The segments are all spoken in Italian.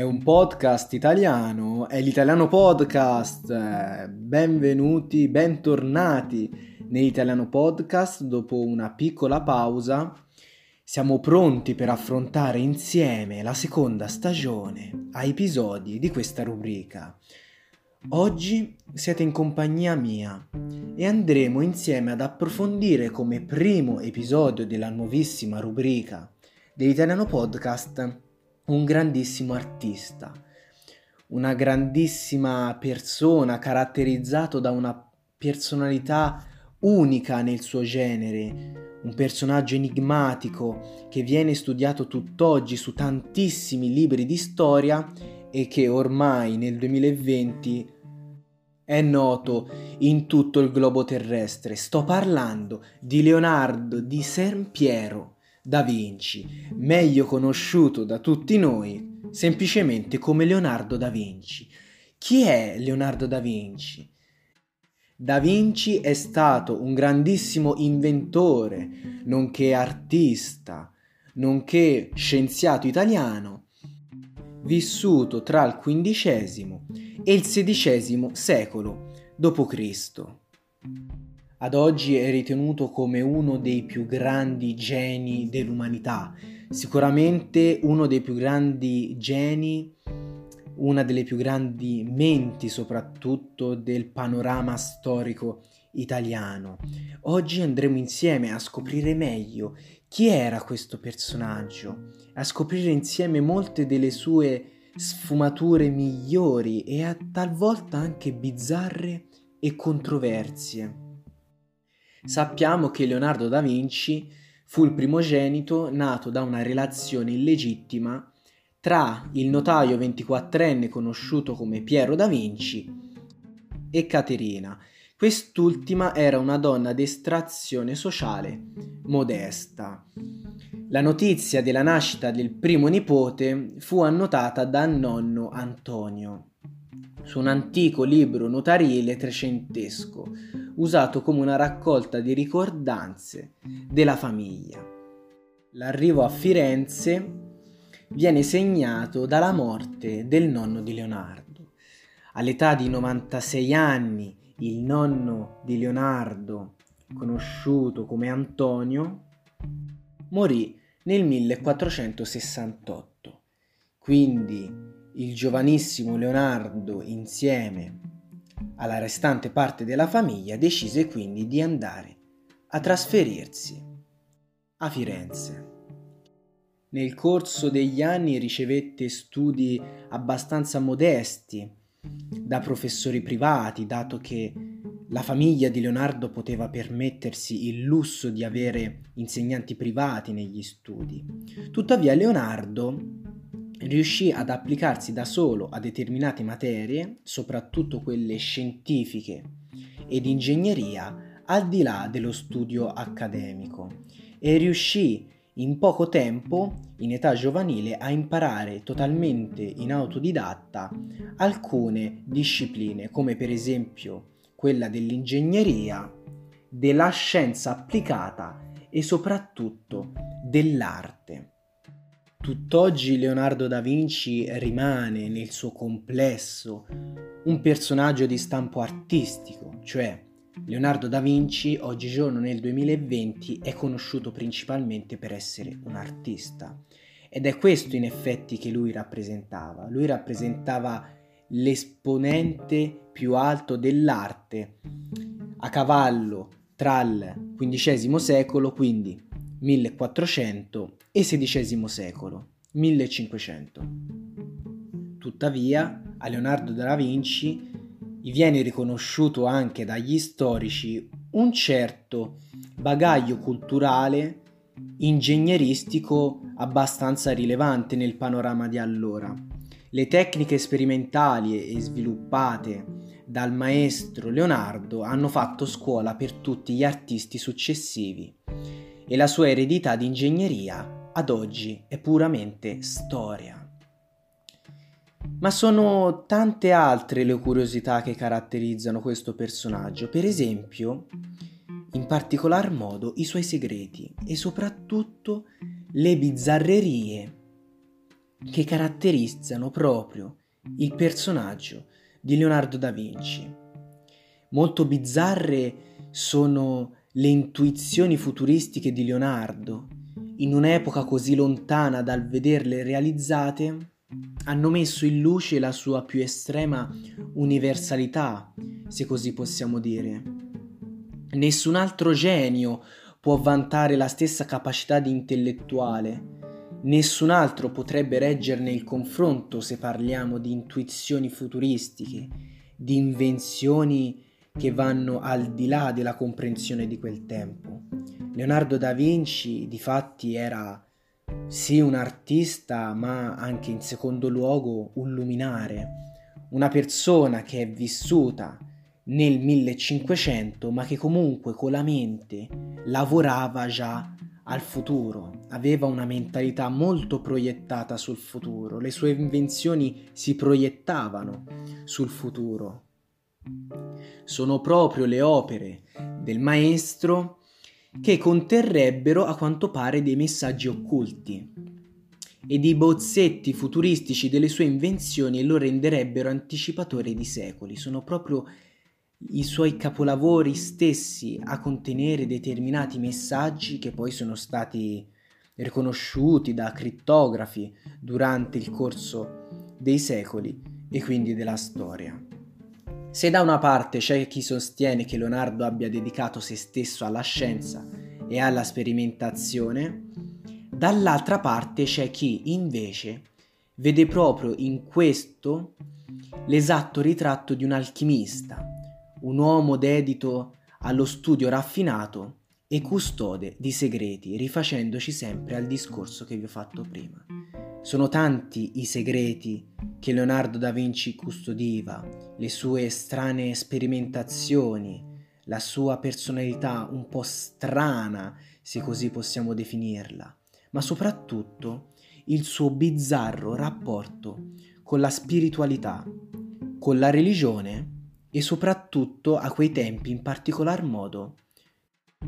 È un podcast italiano, è l'italiano podcast. Benvenuti, bentornati nell'italiano podcast dopo una piccola pausa. Siamo pronti per affrontare insieme la seconda stagione a episodi di questa rubrica. Oggi siete in compagnia mia e andremo insieme ad approfondire come primo episodio della nuovissima rubrica dell'italiano podcast un grandissimo artista, una grandissima persona caratterizzato da una personalità unica nel suo genere, un personaggio enigmatico che viene studiato tutt'oggi su tantissimi libri di storia e che ormai nel 2020 è noto in tutto il globo terrestre. Sto parlando di Leonardo di San Piero da Vinci, meglio conosciuto da tutti noi semplicemente come Leonardo da Vinci. Chi è Leonardo da Vinci? Da Vinci è stato un grandissimo inventore, nonché artista, nonché scienziato italiano, vissuto tra il XV e il XVI secolo d.C ad oggi è ritenuto come uno dei più grandi geni dell'umanità, sicuramente uno dei più grandi geni, una delle più grandi menti soprattutto del panorama storico italiano. Oggi andremo insieme a scoprire meglio chi era questo personaggio, a scoprire insieme molte delle sue sfumature migliori e a talvolta anche bizzarre e controversie. Sappiamo che Leonardo da Vinci fu il primogenito nato da una relazione illegittima tra il notaio 24enne conosciuto come Piero da Vinci e Caterina. Quest'ultima era una donna d'estrazione sociale modesta. La notizia della nascita del primo nipote fu annotata dal nonno Antonio su un antico libro notarile trecentesco, usato come una raccolta di ricordanze della famiglia. L'arrivo a Firenze viene segnato dalla morte del nonno di Leonardo. All'età di 96 anni il nonno di Leonardo, conosciuto come Antonio, morì nel 1468. Quindi il giovanissimo Leonardo insieme alla restante parte della famiglia decise quindi di andare a trasferirsi a Firenze. Nel corso degli anni ricevette studi abbastanza modesti da professori privati, dato che la famiglia di Leonardo poteva permettersi il lusso di avere insegnanti privati negli studi. Tuttavia Leonardo riuscì ad applicarsi da solo a determinate materie, soprattutto quelle scientifiche ed ingegneria, al di là dello studio accademico e riuscì in poco tempo, in età giovanile, a imparare totalmente in autodidatta alcune discipline, come per esempio quella dell'ingegneria, della scienza applicata e soprattutto dell'arte. Tutt'oggi Leonardo da Vinci rimane nel suo complesso un personaggio di stampo artistico, cioè Leonardo da Vinci oggigiorno nel 2020 è conosciuto principalmente per essere un artista ed è questo in effetti che lui rappresentava. Lui rappresentava l'esponente più alto dell'arte a cavallo tra il XV secolo, quindi 1400 e XVI secolo, 1500. Tuttavia, a Leonardo da Vinci viene riconosciuto anche dagli storici un certo bagaglio culturale ingegneristico abbastanza rilevante nel panorama di allora. Le tecniche sperimentali e sviluppate dal maestro Leonardo hanno fatto scuola per tutti gli artisti successivi e la sua eredità di ingegneria ad oggi è puramente storia. Ma sono tante altre le curiosità che caratterizzano questo personaggio, per esempio, in particolar modo i suoi segreti e soprattutto le bizzarrerie che caratterizzano proprio il personaggio di Leonardo da Vinci. Molto bizzarre sono le intuizioni futuristiche di Leonardo, in un'epoca così lontana dal vederle realizzate, hanno messo in luce la sua più estrema universalità, se così possiamo dire. Nessun altro genio può vantare la stessa capacità di intellettuale. Nessun altro potrebbe reggerne il confronto se parliamo di intuizioni futuristiche, di invenzioni che vanno al di là della comprensione di quel tempo. Leonardo da Vinci di fatti era sì un artista, ma anche in secondo luogo un luminare, una persona che è vissuta nel 1500, ma che comunque con la mente lavorava già al futuro, aveva una mentalità molto proiettata sul futuro, le sue invenzioni si proiettavano sul futuro. Sono proprio le opere del maestro che conterrebbero a quanto pare dei messaggi occulti e dei bozzetti futuristici delle sue invenzioni lo renderebbero anticipatore di secoli. Sono proprio i suoi capolavori stessi a contenere determinati messaggi che poi sono stati riconosciuti da crittografi durante il corso dei secoli e quindi della storia. Se da una parte c'è chi sostiene che Leonardo abbia dedicato se stesso alla scienza e alla sperimentazione, dall'altra parte c'è chi invece vede proprio in questo l'esatto ritratto di un alchimista, un uomo dedito allo studio raffinato e custode di segreti, rifacendoci sempre al discorso che vi ho fatto prima. Sono tanti i segreti che Leonardo da Vinci custodiva, le sue strane sperimentazioni, la sua personalità un po' strana, se così possiamo definirla, ma soprattutto il suo bizzarro rapporto con la spiritualità, con la religione e soprattutto a quei tempi in particolar modo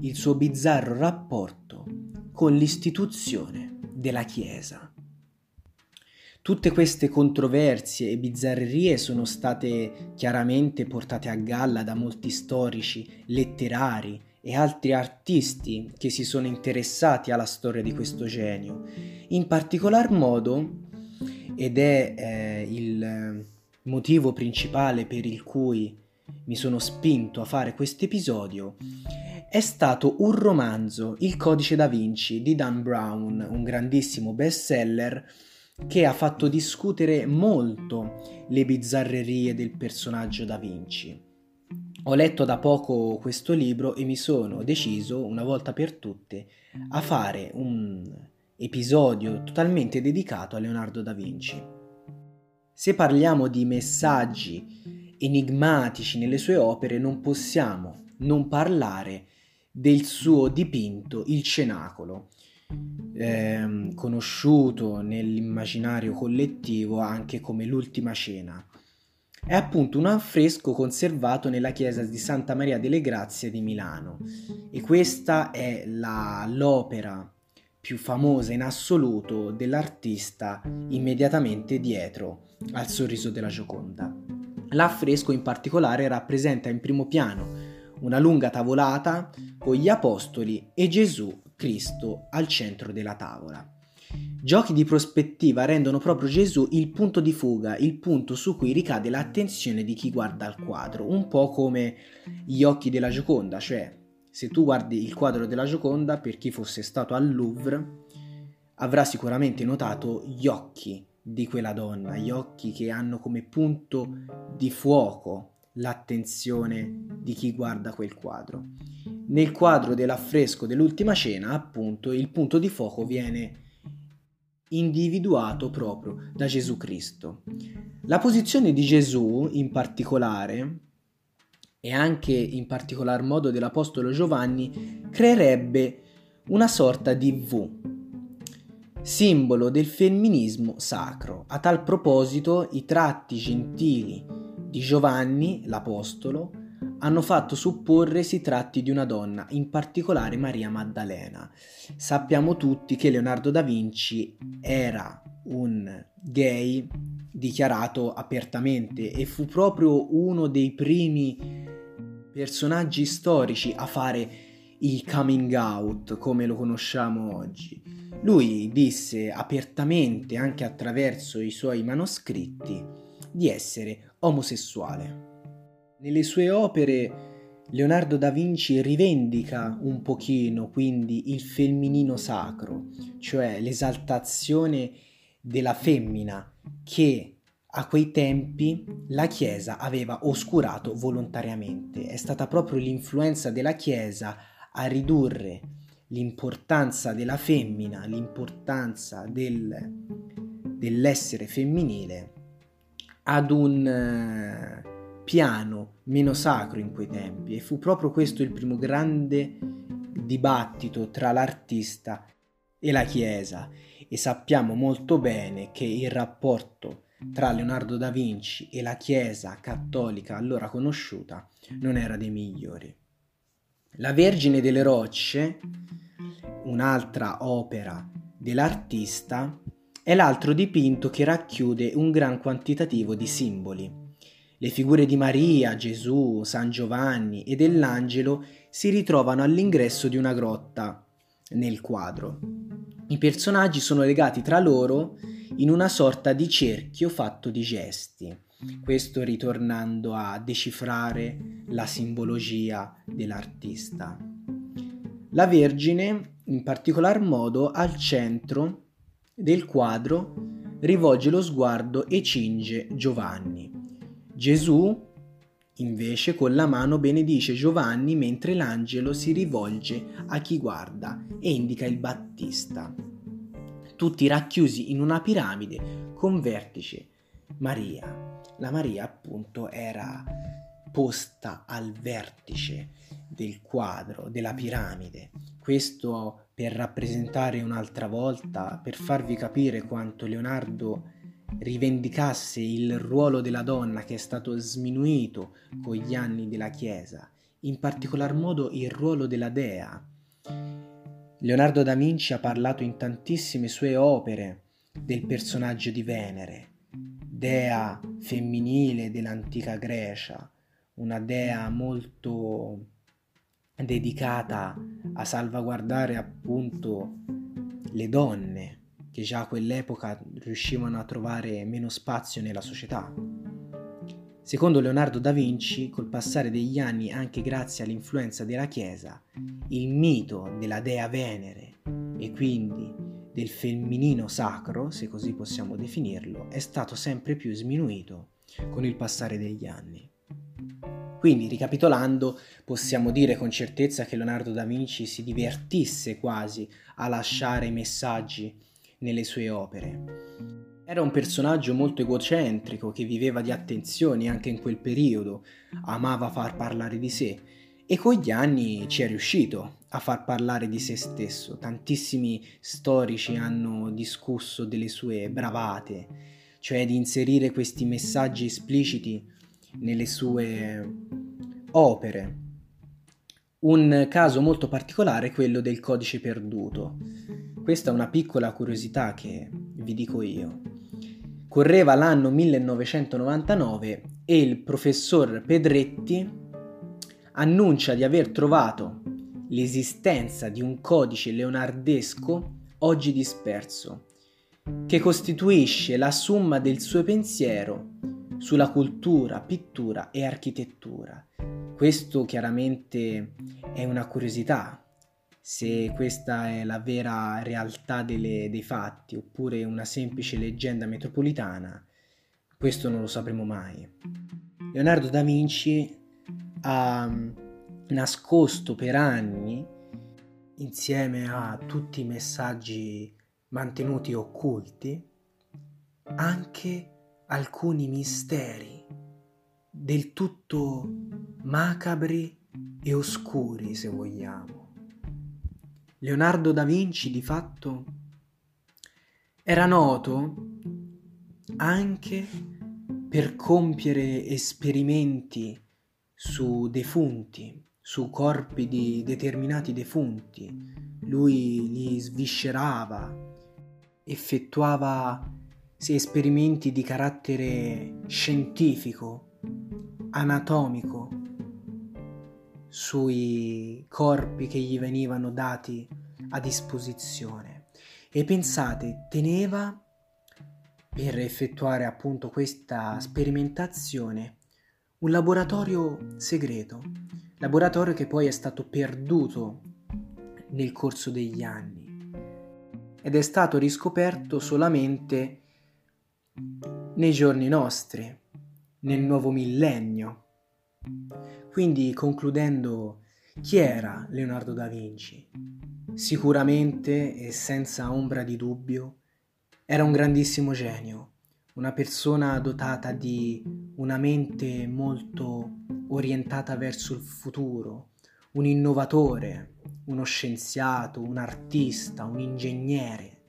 il suo bizzarro rapporto con l'istituzione della Chiesa. Tutte queste controversie e bizzarrerie sono state chiaramente portate a galla da molti storici, letterari e altri artisti che si sono interessati alla storia di questo genio. In particolar modo, ed è eh, il motivo principale per il cui mi sono spinto a fare questo episodio è stato un romanzo, Il codice da Vinci di Dan Brown, un grandissimo bestseller che ha fatto discutere molto le bizzarrerie del personaggio da Vinci. Ho letto da poco questo libro e mi sono deciso, una volta per tutte, a fare un episodio totalmente dedicato a Leonardo da Vinci. Se parliamo di messaggi enigmatici nelle sue opere, non possiamo non parlare del suo dipinto Il Cenacolo, eh, conosciuto nell'immaginario collettivo anche come l'Ultima Cena. È appunto un affresco conservato nella chiesa di Santa Maria delle Grazie di Milano e questa è la, l'opera più famosa in assoluto dell'artista immediatamente dietro al sorriso della Gioconda. L'affresco in particolare rappresenta in primo piano una lunga tavolata con gli apostoli e Gesù Cristo al centro della tavola. Giochi di prospettiva rendono proprio Gesù il punto di fuga, il punto su cui ricade l'attenzione di chi guarda il quadro, un po' come gli occhi della Gioconda, cioè se tu guardi il quadro della Gioconda, per chi fosse stato al Louvre, avrà sicuramente notato gli occhi di quella donna, gli occhi che hanno come punto di fuoco l'attenzione di chi guarda quel quadro. Nel quadro dell'affresco dell'ultima cena, appunto, il punto di fuoco viene individuato proprio da Gesù Cristo. La posizione di Gesù, in particolare, e anche in particolar modo dell'Apostolo Giovanni, creerebbe una sorta di V, simbolo del femminismo sacro. A tal proposito, i tratti gentili di Giovanni, l'Apostolo, hanno fatto supporre si tratti di una donna, in particolare Maria Maddalena. Sappiamo tutti che Leonardo da Vinci era un gay dichiarato apertamente e fu proprio uno dei primi personaggi storici a fare il coming out come lo conosciamo oggi. Lui disse apertamente, anche attraverso i suoi manoscritti, di essere omosessuale. Nelle sue opere Leonardo da Vinci rivendica un pochino quindi il femminino sacro, cioè l'esaltazione della femmina che a quei tempi la Chiesa aveva oscurato volontariamente. È stata proprio l'influenza della Chiesa a ridurre l'importanza della femmina, l'importanza del, dell'essere femminile ad un eh, piano meno sacro in quei tempi e fu proprio questo il primo grande dibattito tra l'artista e la Chiesa e sappiamo molto bene che il rapporto tra Leonardo da Vinci e la Chiesa cattolica allora conosciuta non era dei migliori. La Vergine delle Rocce, un'altra opera dell'artista, è l'altro dipinto che racchiude un gran quantitativo di simboli. Le figure di Maria, Gesù, San Giovanni e dell'angelo si ritrovano all'ingresso di una grotta nel quadro. I personaggi sono legati tra loro in una sorta di cerchio fatto di gesti, questo ritornando a decifrare la simbologia dell'artista. La Vergine, in particolar modo, al centro del quadro rivolge lo sguardo e cinge Giovanni. Gesù invece con la mano benedice Giovanni mentre l'angelo si rivolge a chi guarda e indica il Battista. Tutti racchiusi in una piramide con vertice Maria. La Maria appunto era posta al vertice del quadro, della piramide. Questo per rappresentare un'altra volta, per farvi capire quanto Leonardo rivendicasse il ruolo della donna che è stato sminuito con gli anni della Chiesa, in particolar modo il ruolo della dea. Leonardo da Vinci ha parlato in tantissime sue opere del personaggio di Venere, dea femminile dell'antica Grecia, una dea molto dedicata a salvaguardare appunto le donne che già a quell'epoca riuscivano a trovare meno spazio nella società. Secondo Leonardo da Vinci, col passare degli anni, anche grazie all'influenza della Chiesa, il mito della dea Venere e quindi del femminino sacro, se così possiamo definirlo, è stato sempre più sminuito con il passare degli anni. Quindi, ricapitolando, possiamo dire con certezza che Leonardo da Vinci si divertisse quasi a lasciare messaggi nelle sue opere. Era un personaggio molto egocentrico che viveva di attenzioni anche in quel periodo, amava far parlare di sé e con gli anni ci è riuscito a far parlare di se stesso. Tantissimi storici hanno discusso delle sue bravate, cioè di inserire questi messaggi espliciti nelle sue opere. Un caso molto particolare è quello del codice perduto. Questa è una piccola curiosità che vi dico io. Correva l'anno 1999 e il professor Pedretti annuncia di aver trovato l'esistenza di un codice leonardesco oggi disperso, che costituisce la somma del suo pensiero sulla cultura, pittura e architettura. Questo chiaramente è una curiosità se questa è la vera realtà delle, dei fatti oppure una semplice leggenda metropolitana, questo non lo sapremo mai. Leonardo da Vinci ha mm, nascosto per anni, insieme a tutti i messaggi mantenuti occulti, anche alcuni misteri del tutto macabri e oscuri, se vogliamo. Leonardo da Vinci di fatto era noto anche per compiere esperimenti su defunti, su corpi di determinati defunti. Lui li sviscerava, effettuava esperimenti di carattere scientifico, anatomico, sui corpi che gli venivano dati a disposizione. E pensate, teneva per effettuare appunto questa sperimentazione un laboratorio segreto, laboratorio che poi è stato perduto nel corso degli anni ed è stato riscoperto solamente nei giorni nostri, nel nuovo millennio. Quindi concludendo, chi era Leonardo da Vinci? Sicuramente e senza ombra di dubbio era un grandissimo genio, una persona dotata di una mente molto orientata verso il futuro, un innovatore, uno scienziato, un artista, un ingegnere.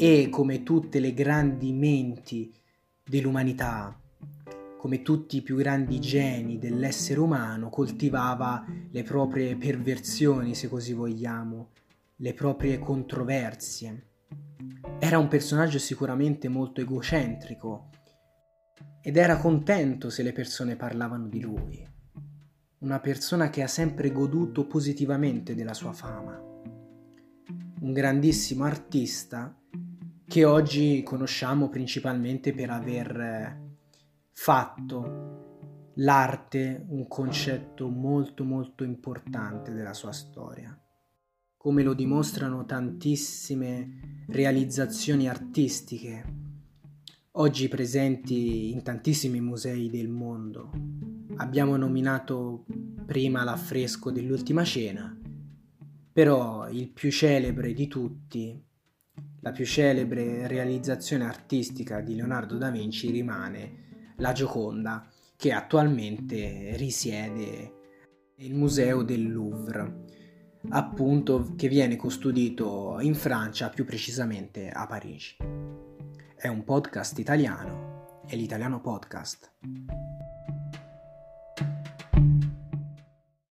E come tutte le grandi menti dell'umanità, come tutti i più grandi geni dell'essere umano, coltivava le proprie perversioni, se così vogliamo, le proprie controversie. Era un personaggio sicuramente molto egocentrico ed era contento se le persone parlavano di lui. Una persona che ha sempre goduto positivamente della sua fama. Un grandissimo artista che oggi conosciamo principalmente per aver fatto l'arte un concetto molto molto importante della sua storia, come lo dimostrano tantissime realizzazioni artistiche oggi presenti in tantissimi musei del mondo. Abbiamo nominato prima l'affresco dell'ultima cena, però il più celebre di tutti, la più celebre realizzazione artistica di Leonardo da Vinci rimane la Gioconda, che attualmente risiede nel museo del Louvre, appunto che viene custodito in Francia, più precisamente a Parigi. È un podcast italiano, è l'italiano podcast.